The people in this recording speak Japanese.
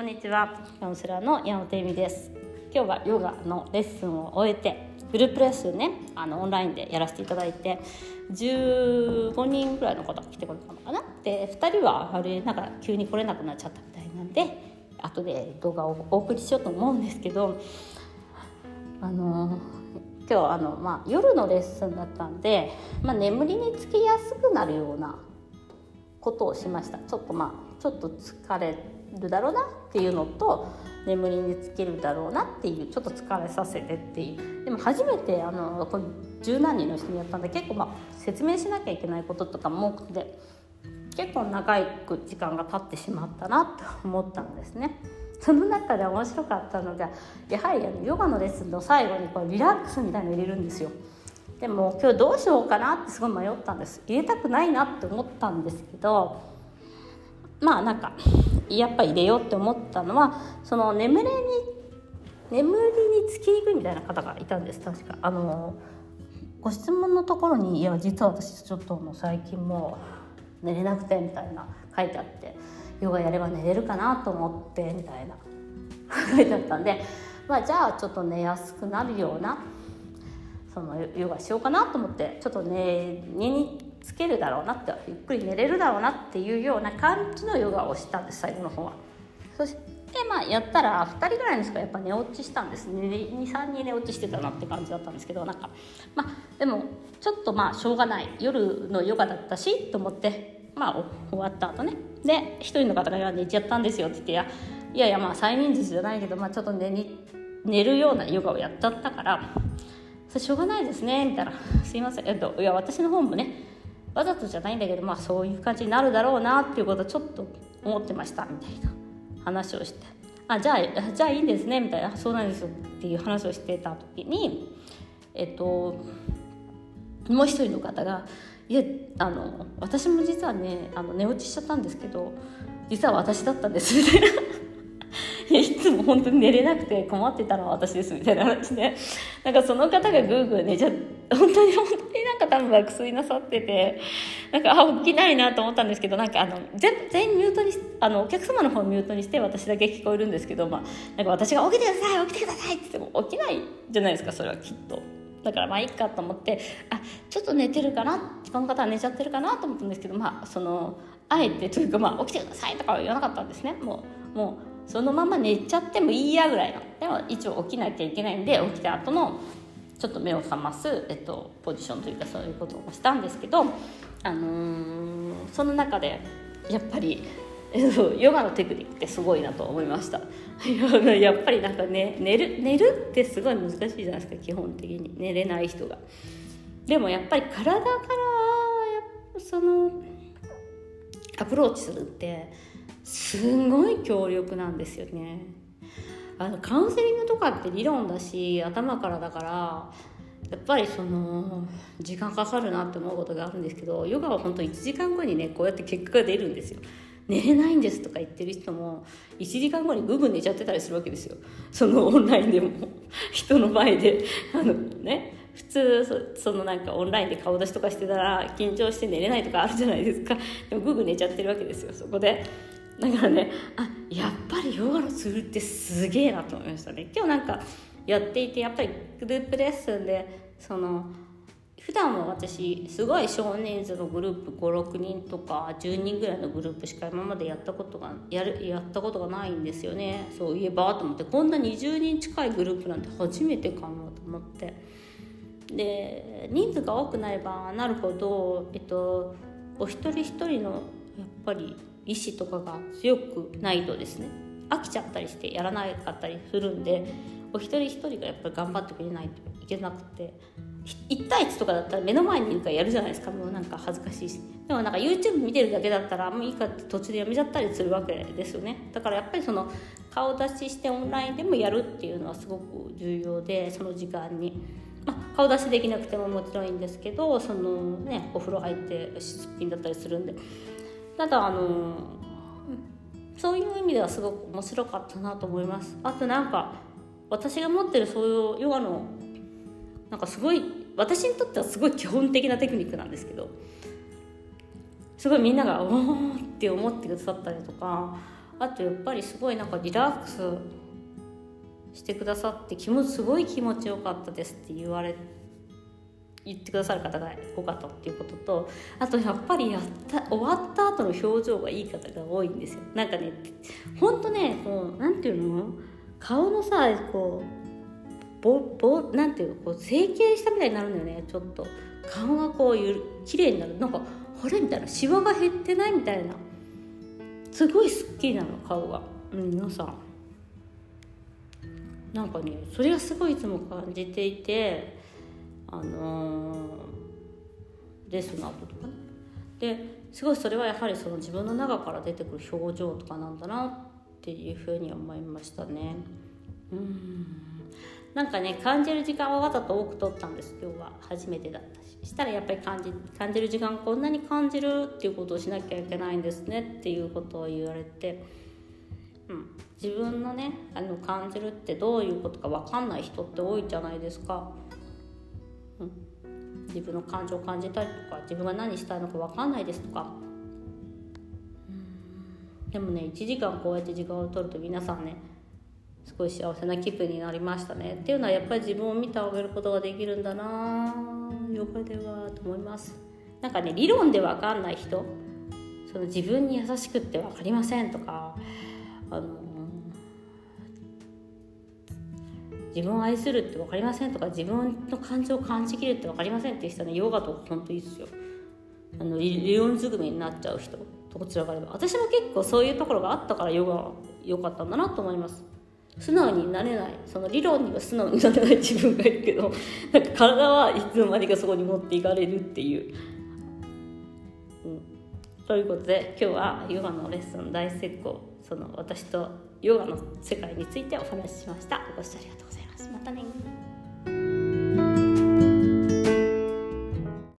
こんにちは。カウンセラーの山本恵美です。今日はヨガのレッスンを終えてグループレッスンねあのオンラインでやらせていただいて15人ぐらいの方来てくれたのかな。で2人はあれなんか急に来れなくなっちゃったみたいなんで後で動画をお送りしようと思うんですけどあの今日あの、まあ、夜のレッスンだったんで、まあ、眠りにつきやすくなるようなことをしました。ちょっとまあちょっと疲れるだろうなっていうのと眠りにつけるだろうなっていうちょっと疲れさせてっていうでも初めてあのこ十何人の人にやったんで結構まあ説明しなきゃいけないこととかも多くて結構長い時間が経ってしまったなと思ったんですね。その中で面白かったのがやはりあのヨガのレッスンの最後にこうリラックスみたいの入れるんですよ。でも今日どうしようかなってすごい迷ったんです入れたくないなって思ったんですけどまあなんかやっぱ入れようって思ったのはその眠れに眠りにつきにくいみたいな方がいたんです確か。あのご質問のところに「いや実は私ちょっともう最近もう寝れなくて」みたいな書いてあって「ヨガやれば寝れるかなと思って」みたいな 書いてあったんでまあじゃあちょっと寝やすくなるようなそのヨガしようかなと思ってちょっと寝につけるだろうなってゆっくり寝れるだろうなっていうような感じのヨガをしたんです最後の方は。そしてまあやったら2人ぐらいの人がやっぱ寝落ちしたんですね。23人寝落ちしてたなって感じだったんですけどなんかまあでもちょっとまあしょうがない夜のヨガだったしと思ってまあ終わった後ね。で1人の方が「寝ちゃったんですよ」って言って「いやいやいやまあ催眠術じゃないけど、まあ、ちょっと寝に寝るようなヨガをやっちゃったからそれしょうがないですねみたいな「すいません。えっといや私の方もねわざとじゃないんだけどまあそういう感じになるだろうなっていうことをちょっと思ってましたみたいな話をして「あじゃあ じゃあいいんですね」みたいな「そうなんですよ」っていう話をしてた時にえっともう一人の方が「いやあの私も実はねあの寝落ちしちゃったんですけど実は私だったんです」みたいな。いつも本当に寝れなくて困ってたのは私ですみたいな話でなんかその方がグーグー寝ちゃ本当に本当に多分爆睡なさっててなんかあ起きないなと思ったんですけどなんかあの全全員ミュートにあのお客様の方ミュートにして私だけ聞こえるんですけど、まあ、なんか私が起きてください起きてくださいって言っても起きないじゃないですかそれはきっと。だからまあいいかと思ってあちょっと寝てるかなこの方は寝ちゃってるかなと思ったんですけどまあそのあえてというかまあ起きてくださいとかは言わなかったんですねもうもうそのまま寝ちゃってもいいやぐらいのでも一応起きなきゃいけないんで起きた後のちょっと目を覚ます、えっと、ポジションというかそういうことをしたんですけど、あのー、その中でやっぱり ヨガのテクニックってすごいなと思いました。やっぱりなんかね寝る寝るってすごい難しいじゃないですか基本的に。寝れない人が。でもやっぱり体からそのアプローチするってすごい強力なんですよね。あのカウンセリングとかって理論だし頭からだからやっぱりその時間かかるなって思うことがあるんですけどヨガは本当1時間後にねこうやって結果が出るんですよ。寝れないんですとか言ってる人も1時間後にぐぐ寝ちゃってたりするわけですよ。そのオンラインでも人の前で。あのね普通そのなんかオンラインで顔出しとかしてたら緊張して寝れないとかあるじゃないですか。でもぐぐ寝ちゃってるわけですよそこで。だからねあやっぱりヨガのツールってすげえなと思いましたね。今日なんかやっていてやっぱりグループレッスンでその普段は私すごい少人数のグループ56人とか10人ぐらいのグループしか今までやったことがやるやったことがないんですよね。そういえばと思ってこんな20人近いグループなんて初めてかなと思って。で人数が多くなればなるほど、えっと、お一人一人のやっぱり意志とかが強くないとですね飽きちゃったりしてやらなかったりするんでお一人一人がやっぱり頑張ってくれないといけなくて1対1とかだったら目の前にいるからやるじゃないですかもうなんか恥ずかしいし。でもなんか YouTube 見てるだけだったらもういいかって途中でやめちゃったりするわけですよね。だからやっぱりその顔出ししてオンラインでもやるっていうのはすごく重要でその時間に。まあ、顔出しできなくてももちろんいいんですけどその、ね、お風呂入ってすっぴんだったりするんで。ただあのそういう意味ではすごく面白かったなと思いますあとなんか私が持ってるそういうヨガのなんかすごい私にとってはすごい基本的なテクニックなんですけどすごいみんなが「おお!」って思ってくださったりとかあとやっぱりすごいなんかリラックスしてくださって気持ちすごい気持ちよかったですって言われ言ってくださる方が多かったっていうこととあとやっぱりやった終わった後の表情がいい方が多いんですよ。なんかねほんとねこうなんていうの？顔のさこうぼぼなんていうの？こう整形したみたいになるんだよねちょっと。顔がこうゆる綺麗になる。なんかあれ？みたいな。シワが減ってないみたいな。すごいすっきりなの顔が、うん、皆さん。なんかねそれがすごいいつも感じていてあのー、レッスンの後とかね。ですごいそれはやはりその自分の中から出てくる表情とかなんだなっていうふうに思いましたね。うん。なんかね感じる時間はわざと多く取ったんです。今日は初めてだったし。したらやっぱり感じ感じる時間こんなに感じるっていうことをしなきゃいけないんですねっていうことを言われて、うん、自分のねあの感じるってどういうことか分かんない人って多いじゃないですか。自分の感情を感じたりとか自分が何したいのか分かんないですとか。でもね1時間こうやって時間を取ると皆さんねすごい幸せな気分になりましたね。っていうのはやっぱり自分を見てあげることができるんだなヨガではと思います。なんかね理論で分かんない人その自分に優しくって分かりませんとかあの自分を愛するって分かりませんとか自分の感情を感じきるって分かりませんっていう人はねヨガとか本当いいですよあの理論ずくめになっちゃう人どちらかれば私も結構そういうところがあったからヨガは良かったんだなと思います素直になれないその理論には素直になれない自分がいるけど なんか体はいつの間にかそこに持っていかれるっていう。うん、ということで今日はヨガのレッスン大成功その私とヨガの世界についてお話ししました。ご視聴ありがとうございます。またね